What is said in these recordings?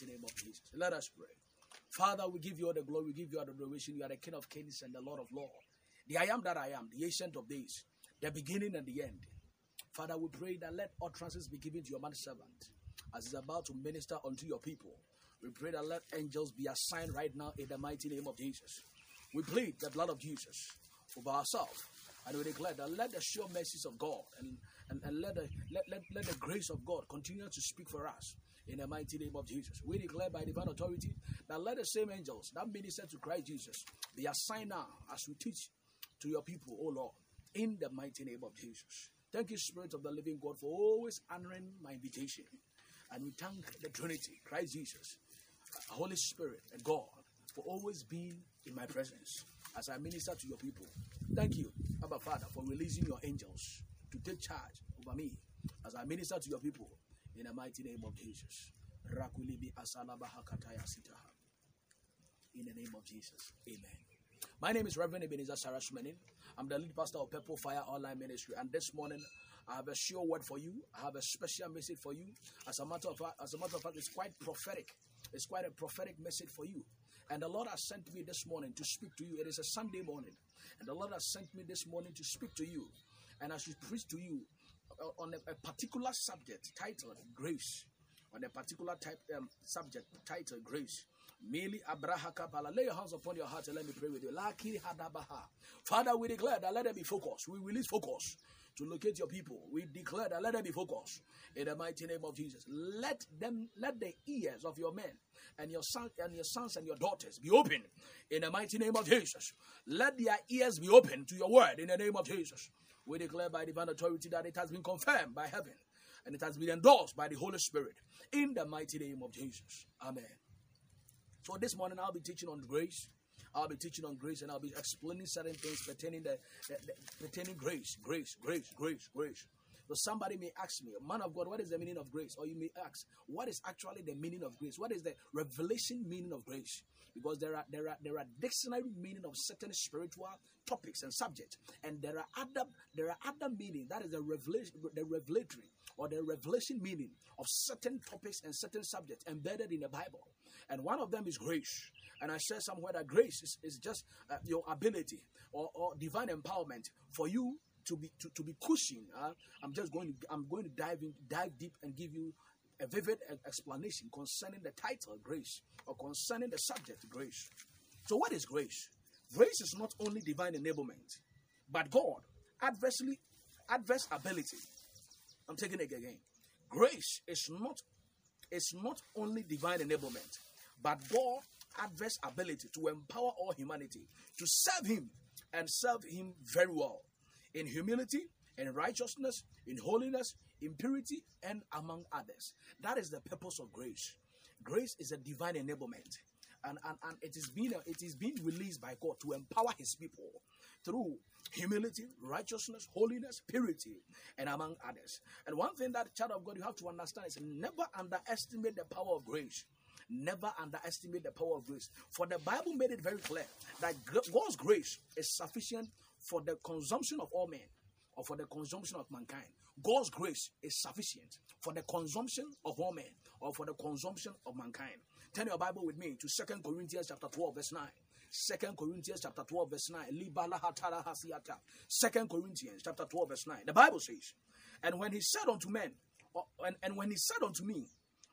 mighty name of Jesus. Let us pray. Father, we give you all the glory, we give you all the adoration. You are the King of kings and the Lord of lords. The I am that I am, the ancient of days, the beginning and the end. Father, we pray that let utterances be given to your man servant as he's about to minister unto your people. We pray that let angels be assigned right now in the mighty name of Jesus. We plead the blood of Jesus over ourselves. And we declare that let the sure mercies of God and, and, and let, the, let, let, let the grace of God continue to speak for us in the mighty name of Jesus. We declare by divine authority that let the same angels that minister to Christ Jesus be assigned now as we teach to your people, oh Lord, in the mighty name of Jesus. Thank you, Spirit of the living God, for always honoring my invitation. And we thank the Trinity, Christ Jesus, Holy Spirit, and God, for always being in my presence as I minister to your people. Thank you, Abba Father, for releasing your angels to take charge over me as I minister to your people in the mighty name of Jesus. In the name of Jesus. Amen. My name is Reverend Ebenezer Sarashmanin. I'm the lead pastor of Purple Fire Online Ministry. And this morning, I have a sure word for you. I have a special message for you. As a matter of fact, as a matter of fact, it's quite prophetic. It's quite a prophetic message for you. And the Lord has sent me this morning to speak to you. It is a Sunday morning. And the Lord has sent me this morning to speak to you. And I should preach to you on a, a particular subject titled Grace. On a particular type um, subject titled Grace. Merely Abrahakabala. Lay your hands upon your heart and let me pray with you. Laki Hadabaha. Father, we declare that let there be focus. We release focus to locate your people. We declare that let them be focused in the mighty name of Jesus. Let them let the ears of your men and your sons and your sons and your daughters be open in the mighty name of Jesus. Let their ears be open to your word in the name of Jesus. We declare by divine authority that it has been confirmed by heaven and it has been endorsed by the Holy Spirit in the mighty name of Jesus. Amen. So this morning I'll be teaching on grace. I'll be teaching on grace and I'll be explaining certain things pertaining the, the, the pertaining grace, grace, grace, grace, grace. So somebody may ask me, a man of God, what is the meaning of grace? Or you may ask, what is actually the meaning of grace? What is the revelation meaning of grace? Because there are there are there are dictionary meaning of certain spiritual topics and subjects, and there are other there are other meaning that is the revelation the revelatory or the revelation meaning of certain topics and certain subjects embedded in the Bible. And one of them is grace. And I said somewhere that grace is, is just uh, your ability or, or divine empowerment for you to be to, to be cushioned. Uh, I'm just going to I'm going to dive in dive deep and give you a vivid explanation concerning the title grace or concerning the subject grace. So what is grace? Grace is not only divine enablement, but God adversely adverse ability. I'm taking it again. Grace is not is not only divine enablement, but God adverse ability to empower all humanity to serve Him and serve Him very well in humility, in righteousness, in holiness, in purity, and among others. That is the purpose of grace. Grace is a divine enablement. And, and, and it is being it is being released by God to empower his people through humility, righteousness, holiness, purity, and among others. And one thing that child of God you have to understand is never underestimate the power of grace. Never underestimate the power of grace. For the Bible made it very clear that God's grace is sufficient for the consumption of all men or for the consumption of mankind. God's grace is sufficient for the consumption of all men or for the consumption of mankind. Turn your Bible with me to Second Corinthians chapter 12, verse 9. Second Corinthians chapter 12, verse 9. Second Corinthians chapter 12, verse 9. The Bible says, And when he said unto men, and, and when he said unto me,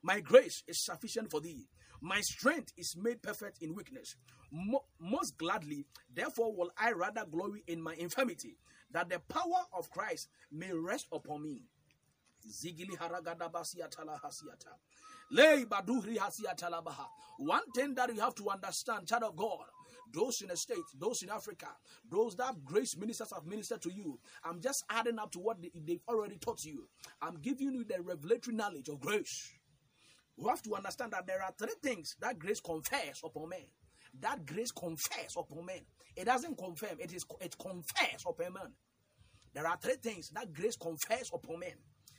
My grace is sufficient for thee, my strength is made perfect in weakness. Mo- most gladly, therefore, will I rather glory in my infirmity, that the power of Christ may rest upon me. Zigili hasiata. One thing that you have to understand, child of God, those in the States, those in Africa, those that grace ministers have ministered to you. I'm just adding up to what they've already taught you. I'm giving you the revelatory knowledge of grace. You have to understand that there are three things that grace confers upon men. That grace confers upon men. It doesn't confirm, it is it confers upon men. There are three things that grace confers upon men.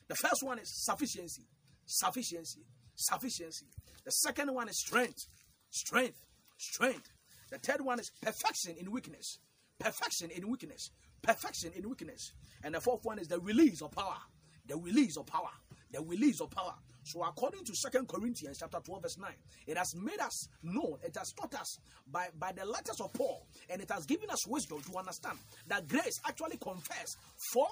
The first one is sufficiency, sufficiency, sufficiency. The second one is strength, strength, strength. The third one is perfection in weakness, perfection in weakness, perfection in weakness. And the fourth one is the release of power, the release of power, the release of power. So, according to Second Corinthians chapter 12, verse 9, it has made us know, it has taught us by, by the letters of Paul, and it has given us wisdom to understand that grace actually confers four,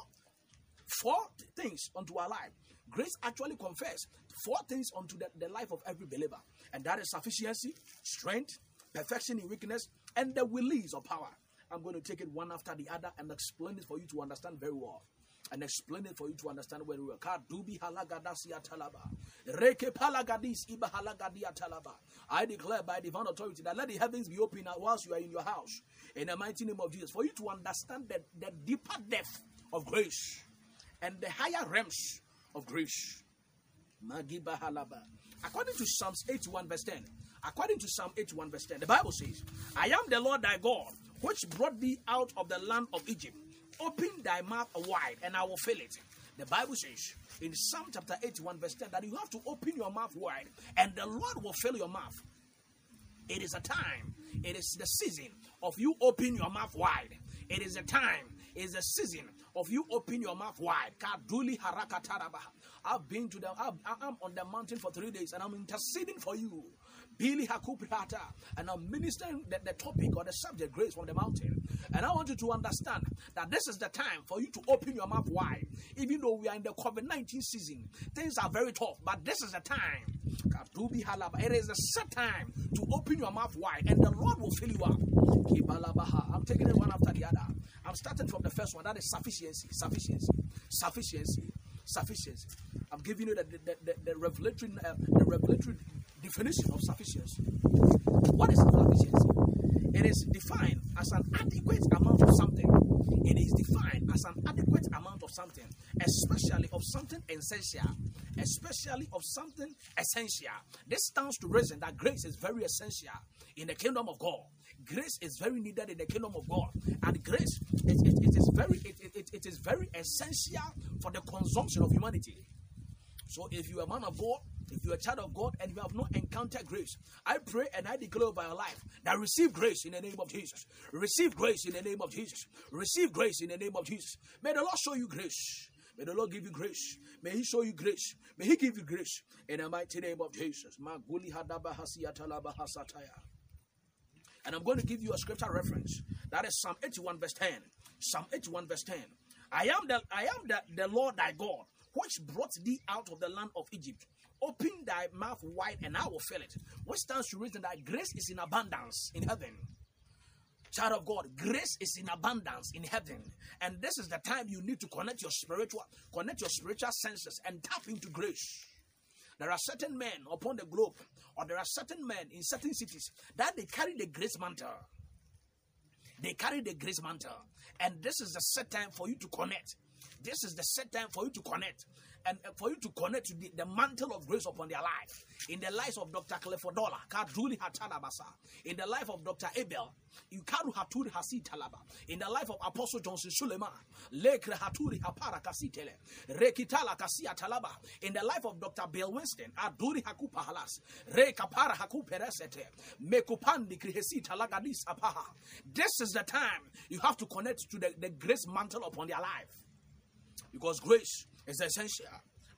four things unto our life. Grace actually confers four things unto the, the life of every believer, and that is sufficiency, strength, perfection in weakness, and the release of power. I'm going to take it one after the other and explain it for you to understand very well and explain it for you to understand where we are. Kadubi halagadasia talaba. Reke iba talaba. I declare by divine authority that let the heavens be open whilst you are in your house. In the mighty name of Jesus. For you to understand the, the deeper depth of grace and the higher realms of grace. Magiba halaba. According to Psalms 81 verse 10. According to Psalm 81 verse 10. The Bible says, I am the Lord thy God, which brought thee out of the land of Egypt Open thy mouth wide and I will fill it. The Bible says in Psalm chapter 81, verse 10, that you have to open your mouth wide and the Lord will fill your mouth. It is a time, it is the season of you open your mouth wide. It is a time, it is a season of you open your mouth wide. I've been to the, I'm on the mountain for three days and I'm interceding for you. Billy Hakupihata, and I'm ministering the, the topic or the subject, grace from the mountain. And I want you to understand that this is the time for you to open your mouth wide. Even though we are in the COVID 19 season, things are very tough, but this is the time. It is a set time to open your mouth wide, and the Lord will fill you up. I'm taking it one after the other. I'm starting from the first one that is sufficiency, sufficiency, sufficiency, sufficiency. I'm giving you the, the, the, the revelatory, uh, the revelatory definition of sufficiency. What is sufficiency? It is defined as an adequate amount of something. It is defined as an adequate amount of something, especially of something essential, especially of something essential. This stands to reason that grace is very essential in the kingdom of God. Grace is very needed in the kingdom of God, and grace it, it, it is very it, it, it is very essential for the consumption of humanity. So, if you are a man of God, if you're a child of God and you have not encountered grace, I pray and I declare by your life that receive grace in the name of Jesus. Receive grace in the name of Jesus. Receive grace in the name of Jesus. May the Lord show you grace. May the Lord give you grace. May He show you grace. May He give you grace in the mighty name of Jesus. And I'm going to give you a scripture reference. That is Psalm 81, verse 10. Psalm 81, verse 10. I am the I am the, the Lord thy God, which brought thee out of the land of Egypt Open thy mouth wide and I will fill it. What stands to reason that grace is in abundance in heaven? Child of God, grace is in abundance in heaven. And this is the time you need to connect your spiritual, connect your spiritual senses and tap into grace. There are certain men upon the globe, or there are certain men in certain cities that they carry the grace mantle. They carry the grace mantle. And this is the set time for you to connect. This is the set time for you to connect and for you to connect to the, the mantle of grace upon their life. In the lives of Dr. Clefodola, Kaduli Hatanabasa, in the life of Dr. Abel, Yukaru Haturi Hasi Talaba, in the life of Apostle Johnson Suleman, Lekre Haturi Hapara Kasitele, Rekitala Kasia Talaba, in the life of Dr. Bill Winston, Aduri Hakupa Halas, Rekapara Hakuperesete, Mekupandi Krihesi Talagadis Apaha. This is the time you have to connect to the, the grace mantle upon their life. Because grace is essential.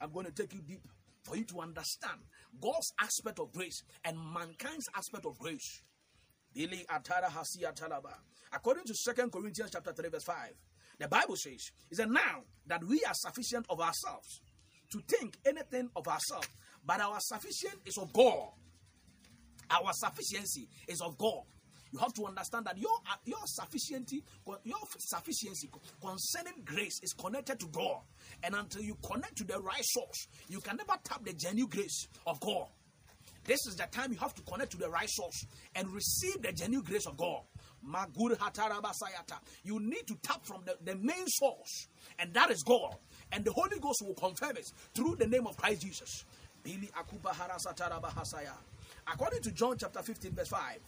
I'm going to take you deep for you to understand God's aspect of grace and mankind's aspect of grace. According to Second Corinthians chapter 3, verse 5, the Bible says, is that now that we are sufficient of ourselves to think anything of ourselves, but our sufficient is of God. Our sufficiency is of God. You have to understand that your uh, your sufficiency, your sufficiency concerning grace is connected to God. And until you connect to the right source, you can never tap the genuine grace of God. This is the time you have to connect to the right source and receive the genuine grace of God. You need to tap from the, the main source, and that is God. And the Holy Ghost will confirm it through the name of Christ Jesus. According to John chapter 15, verse 5.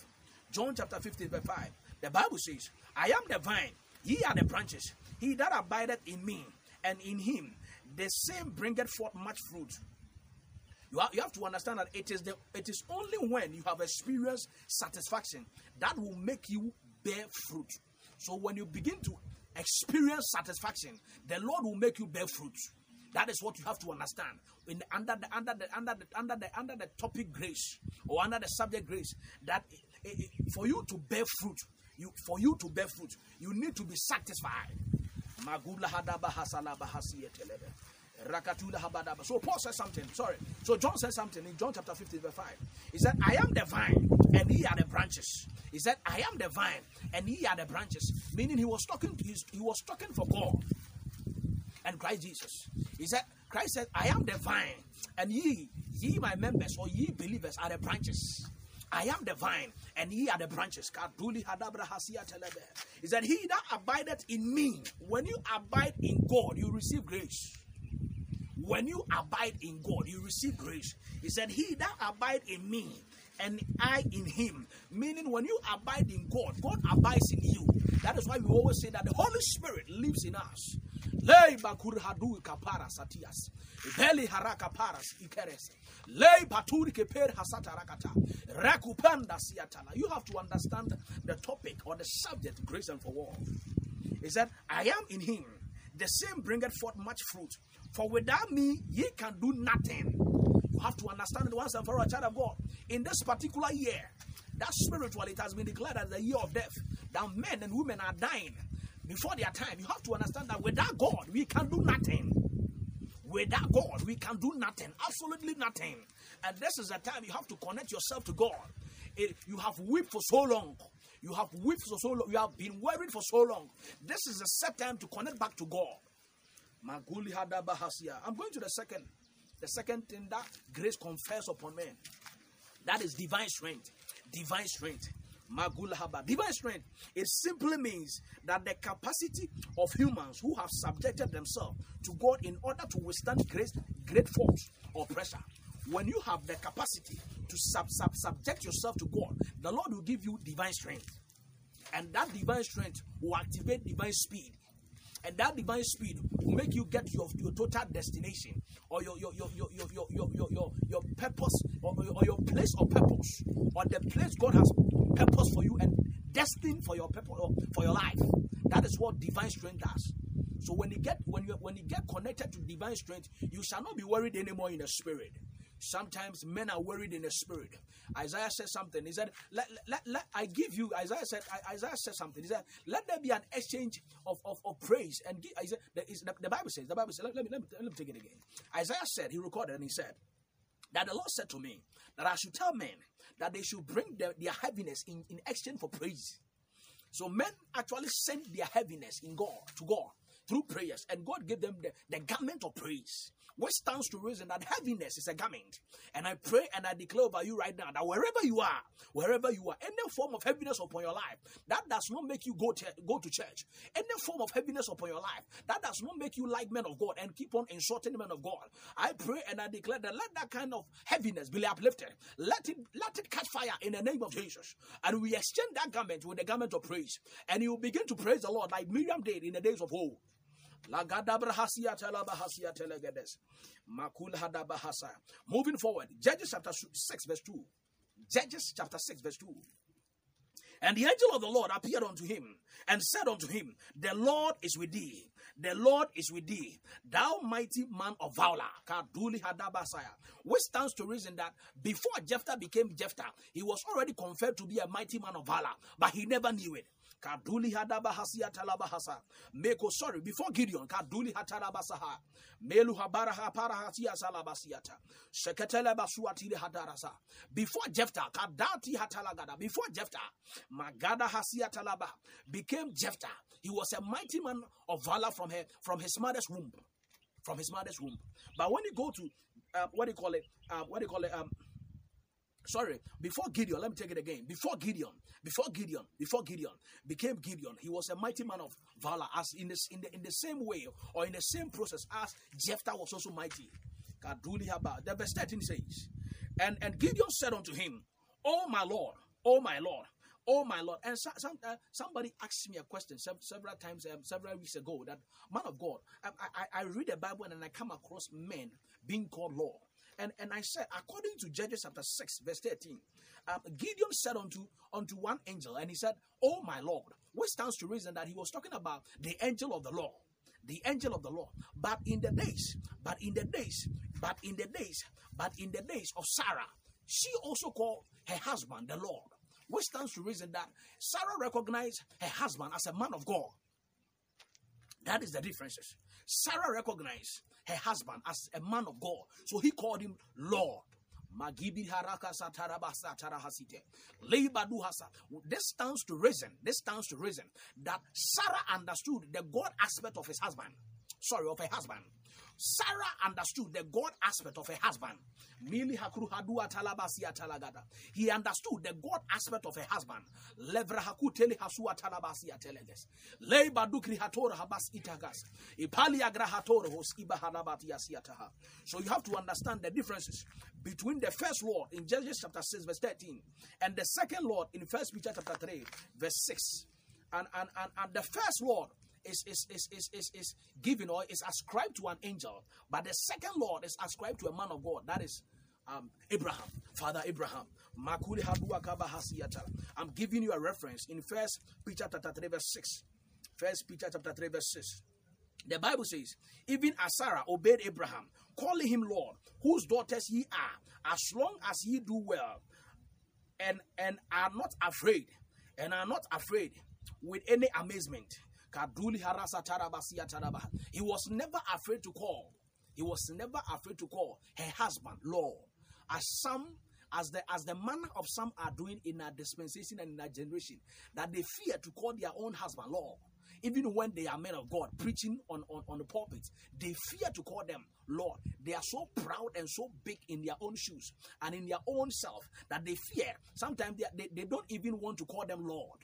John chapter 15, verse 5. The Bible says, I am the vine, ye are the branches. He that abideth in me, and in him, the same bringeth forth much fruit. You have, you have to understand that it is the it is only when you have experienced satisfaction that will make you bear fruit. So when you begin to experience satisfaction, the Lord will make you bear fruit. That is what you have to understand. In under the under the under the under the under the topic grace or under the subject grace, that Eh, eh, for you to bear fruit, you for you to bear fruit, you need to be satisfied. So Paul says something. Sorry. So John says something in John chapter 15, verse 5. He said, I am the vine, and ye are the branches. He said, I am the vine, and ye are the branches. Meaning he was talking to his, he was talking for God and Christ Jesus. He said, Christ said, I am the vine, and ye, ye my members, or ye believers are the branches. I am the vine, and ye are the branches. He said, He that abideth in me, when you abide in God, you receive grace. When you abide in God, you receive grace. He said, He that abide in me, and I in him. Meaning, when you abide in God, God abides in you. That is why we always say that the Holy Spirit lives in us. Lei bakur hadu kapara satias. Beli haraka paras ikeres. Lei paturi keper hasata rakata. Rakupanda siatala. You have to understand the topic or the subject, grace and for all. Is that I am in him. The same bringeth forth much fruit. For without me, ye can do nothing. You have to understand it once and for all, child of God. In this particular year, that spiritually it has been declared as the year of death. That men and women are dying before their time. You have to understand that without God, we can do nothing. Without God, we can do nothing. Absolutely nothing. And this is the time you have to connect yourself to God. It, you have wept for so long. You have wept for so long. You have been worried for so long. This is the set time to connect back to God. Maguli I'm going to the second, the second thing that grace confers upon men. That is divine strength. Divine strength. Magulahaba. Divine strength. It simply means that the capacity of humans who have subjected themselves to God in order to withstand great, great force or pressure. When you have the capacity to sub, sub, subject yourself to God, the Lord will give you divine strength. And that divine strength will activate divine speed and that divine speed will make you get your, your total destination or your your your your your your your, your, your, purpose or, or your place of purpose or the place God has purpose for you and destined for your purpose for your life. That is what divine strength does. So when you get when you when you get connected to divine strength, you shall not be worried anymore in the spirit. Sometimes men are worried in the spirit. Isaiah said something. He said, let, let, let, I give you, Isaiah said, Isaiah said something. He said, let there be an exchange of, of, of praise. And give, said, the, the, Bible says, the Bible says, let, let, me, let, me, let me take it again. Isaiah said, he recorded and he said, that the Lord said to me that I should tell men that they should bring their, their heaviness in, in exchange for praise. So men actually sent their heaviness in God to God through prayers, and God gave them the, the garment of praise, which stands to reason that heaviness is a garment. And I pray and I declare over you right now that wherever you are, wherever you are, any form of heaviness upon your life, that does not make you go to, go to church. Any form of heaviness upon your life, that does not make you like men of God and keep on insulting men of God. I pray and I declare that let that kind of heaviness be uplifted. Let it let it catch fire in the name of Jesus. And we exchange that garment with the garment of praise. And you begin to praise the Lord like Miriam did in the days of old. Moving forward, Judges chapter 6, verse 2. Judges chapter 6, verse 2. And the angel of the Lord appeared unto him and said unto him, The Lord is with thee. The Lord is with thee, thou mighty man of Valor. Which stands to reason that before Jephthah became Jephthah, he was already confirmed to be a mighty man of valor, but he never knew it. Kaduli hadabahasia talabahasa. Meko, sorry, before Gideon, Kaduli hatalabasaha. Melu habaraha parahasia salabasiata. Seketele basuatile hadarasa. Before Jephthah, Kadati hatalagada. Before Jephthah, Magada hasia talaba became Jephthah. He was a mighty man of valor from her, from his mother's womb. From his mother's womb. But when you go to uh, what do you call it? Uh, what do you call it? Um, sorry, before Gideon, let me take it again. Before Gideon, before Gideon, before Gideon became Gideon, he was a mighty man of valor, as in this in the in the same way or in the same process as Jephthah was also mighty. The verse 13 says, and and Gideon said unto him, Oh my Lord, oh my Lord, oh my Lord. And so, some, uh, somebody asked me a question several, times, um, several weeks ago, that man of God, I, I, I read the Bible and I come across men being called Lord. And, and I said, according to Judges chapter 6, verse 13, um, Gideon said unto, unto one angel, and he said, Oh my Lord, which stands to reason that he was talking about the angel of the Lord. the angel of the Lord. But in the days, but in the days, but in the days, but in the days of Sarah, she also called her husband the Lord, which stands to reason that Sarah recognized her husband as a man of God. That is the differences. Sarah recognized her husband as a man of God, so he called him Lord. Magibi haraka satarabasa tarahasite. Leibaduhasa. This stands to reason. This stands to reason that Sarah understood the God aspect of his husband. Sorry, of her husband. Sarah understood the God aspect of her husband. He understood the God aspect of her husband. So you have to understand the differences between the first Lord in Genesis chapter 6, verse 13, and the second Lord in First Peter chapter 3, verse 6. And, and, and, and the first Lord is, is, is, is, is, is given or is ascribed to an angel, but the second Lord is ascribed to a man of God. That is um, Abraham, Father Abraham. I'm giving you a reference in First Peter chapter 3, verse 6. First Peter chapter 3, verse 6. The Bible says, even as Sarah obeyed Abraham, calling him Lord, whose daughters ye are, as long as ye do well, and and are not afraid, and are not afraid with any amazement. He was never afraid to call. He was never afraid to call her husband Lord. As some as the as the manner of some are doing in our dispensation and in our generation, that they fear to call their own husband Lord. Even when they are men of God preaching on, on, on the pulpit, they fear to call them Lord. They are so proud and so big in their own shoes and in their own self that they fear. Sometimes they, they, they don't even want to call them Lord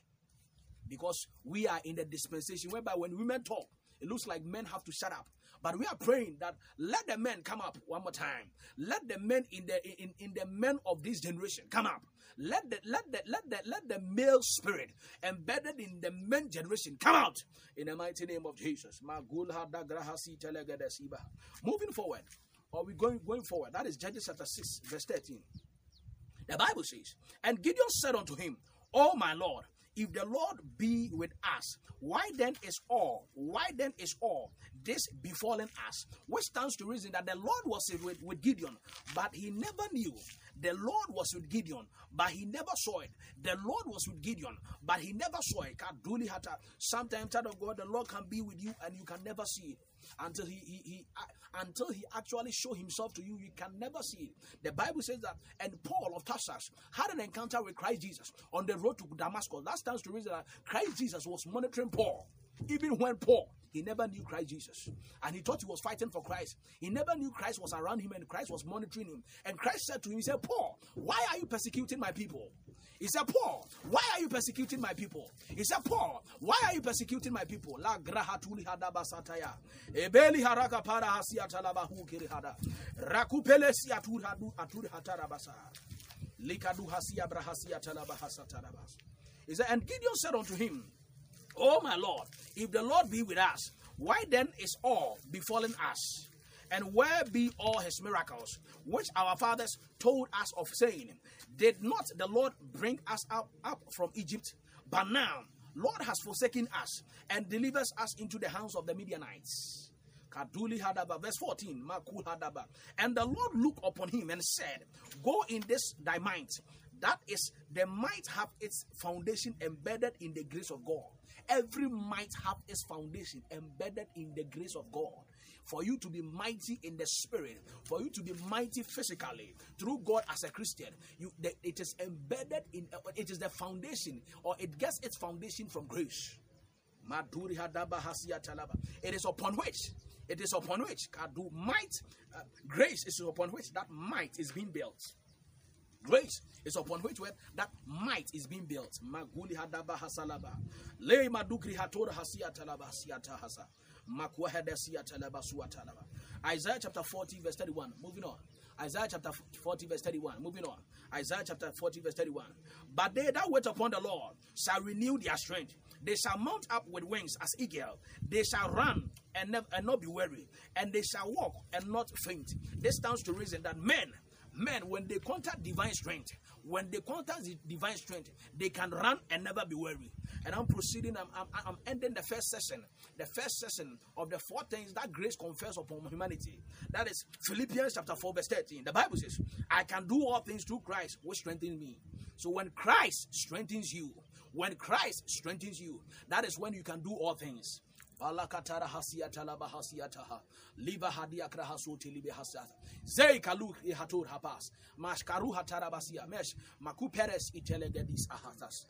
because we are in the dispensation whereby when women talk, it looks like men have to shut up. But we are praying that let the men come up one more time. Let the men in the in, in the men of this generation come up. Let the let the let the let the male spirit embedded in the men generation come out in the mighty name of Jesus. Moving forward, are we going going forward? That is Judges chapter 6, verse 13. The Bible says, And Gideon said unto him, Oh my Lord, if the Lord be with us, why then is all, why then is all this befallen us? Which stands to reason that the Lord was with, with Gideon, but he never knew. The Lord was with Gideon, but he never saw it. The Lord was with Gideon, but he never saw it. Sometimes, child of God, the Lord can be with you and you can never see it until he, he, he until he actually show himself to you, you can never see it. The Bible says that, and Paul of Tarsus had an encounter with Christ Jesus on the road to Damascus. That stands to reason that Christ Jesus was monitoring Paul, even when Paul he never knew Christ Jesus. And he thought he was fighting for Christ. He never knew Christ was around him and Christ was monitoring him. And Christ said to him, He said, Paul, why are you persecuting my people? He said, Paul, why are you persecuting my people? He said, Paul, why are you persecuting my people? La grahatuli hadabasataya. Ebeli haraka para hasia talabahu kirihada. Rakupele si aturhadu atur hatarabasa. Likadu hasia brahasia talabahasa tarabas. He said, and Gideon said unto him, Oh my Lord, if the Lord be with us, why then is all befallen us? And where be all his miracles, which our fathers told us of, saying, Did not the Lord bring us up, up from Egypt? But now, Lord has forsaken us and delivers us into the hands of the Midianites. Kaduli Hadaba, verse 14. Makul Hadaba. And the Lord looked upon him and said, Go in this thy might. That is, the might have its foundation embedded in the grace of God. Every might have its foundation embedded in the grace of God. For you to be mighty in the spirit, for you to be mighty physically through God as a Christian, you the, it is embedded in uh, it is the foundation or it gets its foundation from grace. It is upon which? It is upon which? Do might uh, grace is upon which? That might is being built. Grace is upon which word that might is being built. Maguli hadaba hasalaba. Le madukri hatora hasia talaba siata hasa. Isaiah chapter 40, verse 31. Moving on. Isaiah chapter 40, verse 31. Moving on. Isaiah chapter 40, verse 31. But they that wait upon the Lord shall renew their strength. They shall mount up with wings as eagle. They shall run and, never, and not be weary. And they shall walk and not faint. This stands to reason that men Men, when they contact divine strength, when they contact the divine strength, they can run and never be weary. And I'm proceeding, I'm, I'm, I'm ending the first session, the first session of the four things that grace confers upon humanity. That is Philippians chapter 4, verse 13. The Bible says, I can do all things through Christ, which strengthens me. So when Christ strengthens you, when Christ strengthens you, that is when you can do all things. Balakatara hasiata laba hasiataha. Liba hadia krahasuti libe hasata. Zei kalu hatur hapas. Mashkaru hatarabasia. Mesh Makuperes itelegedis ahatas.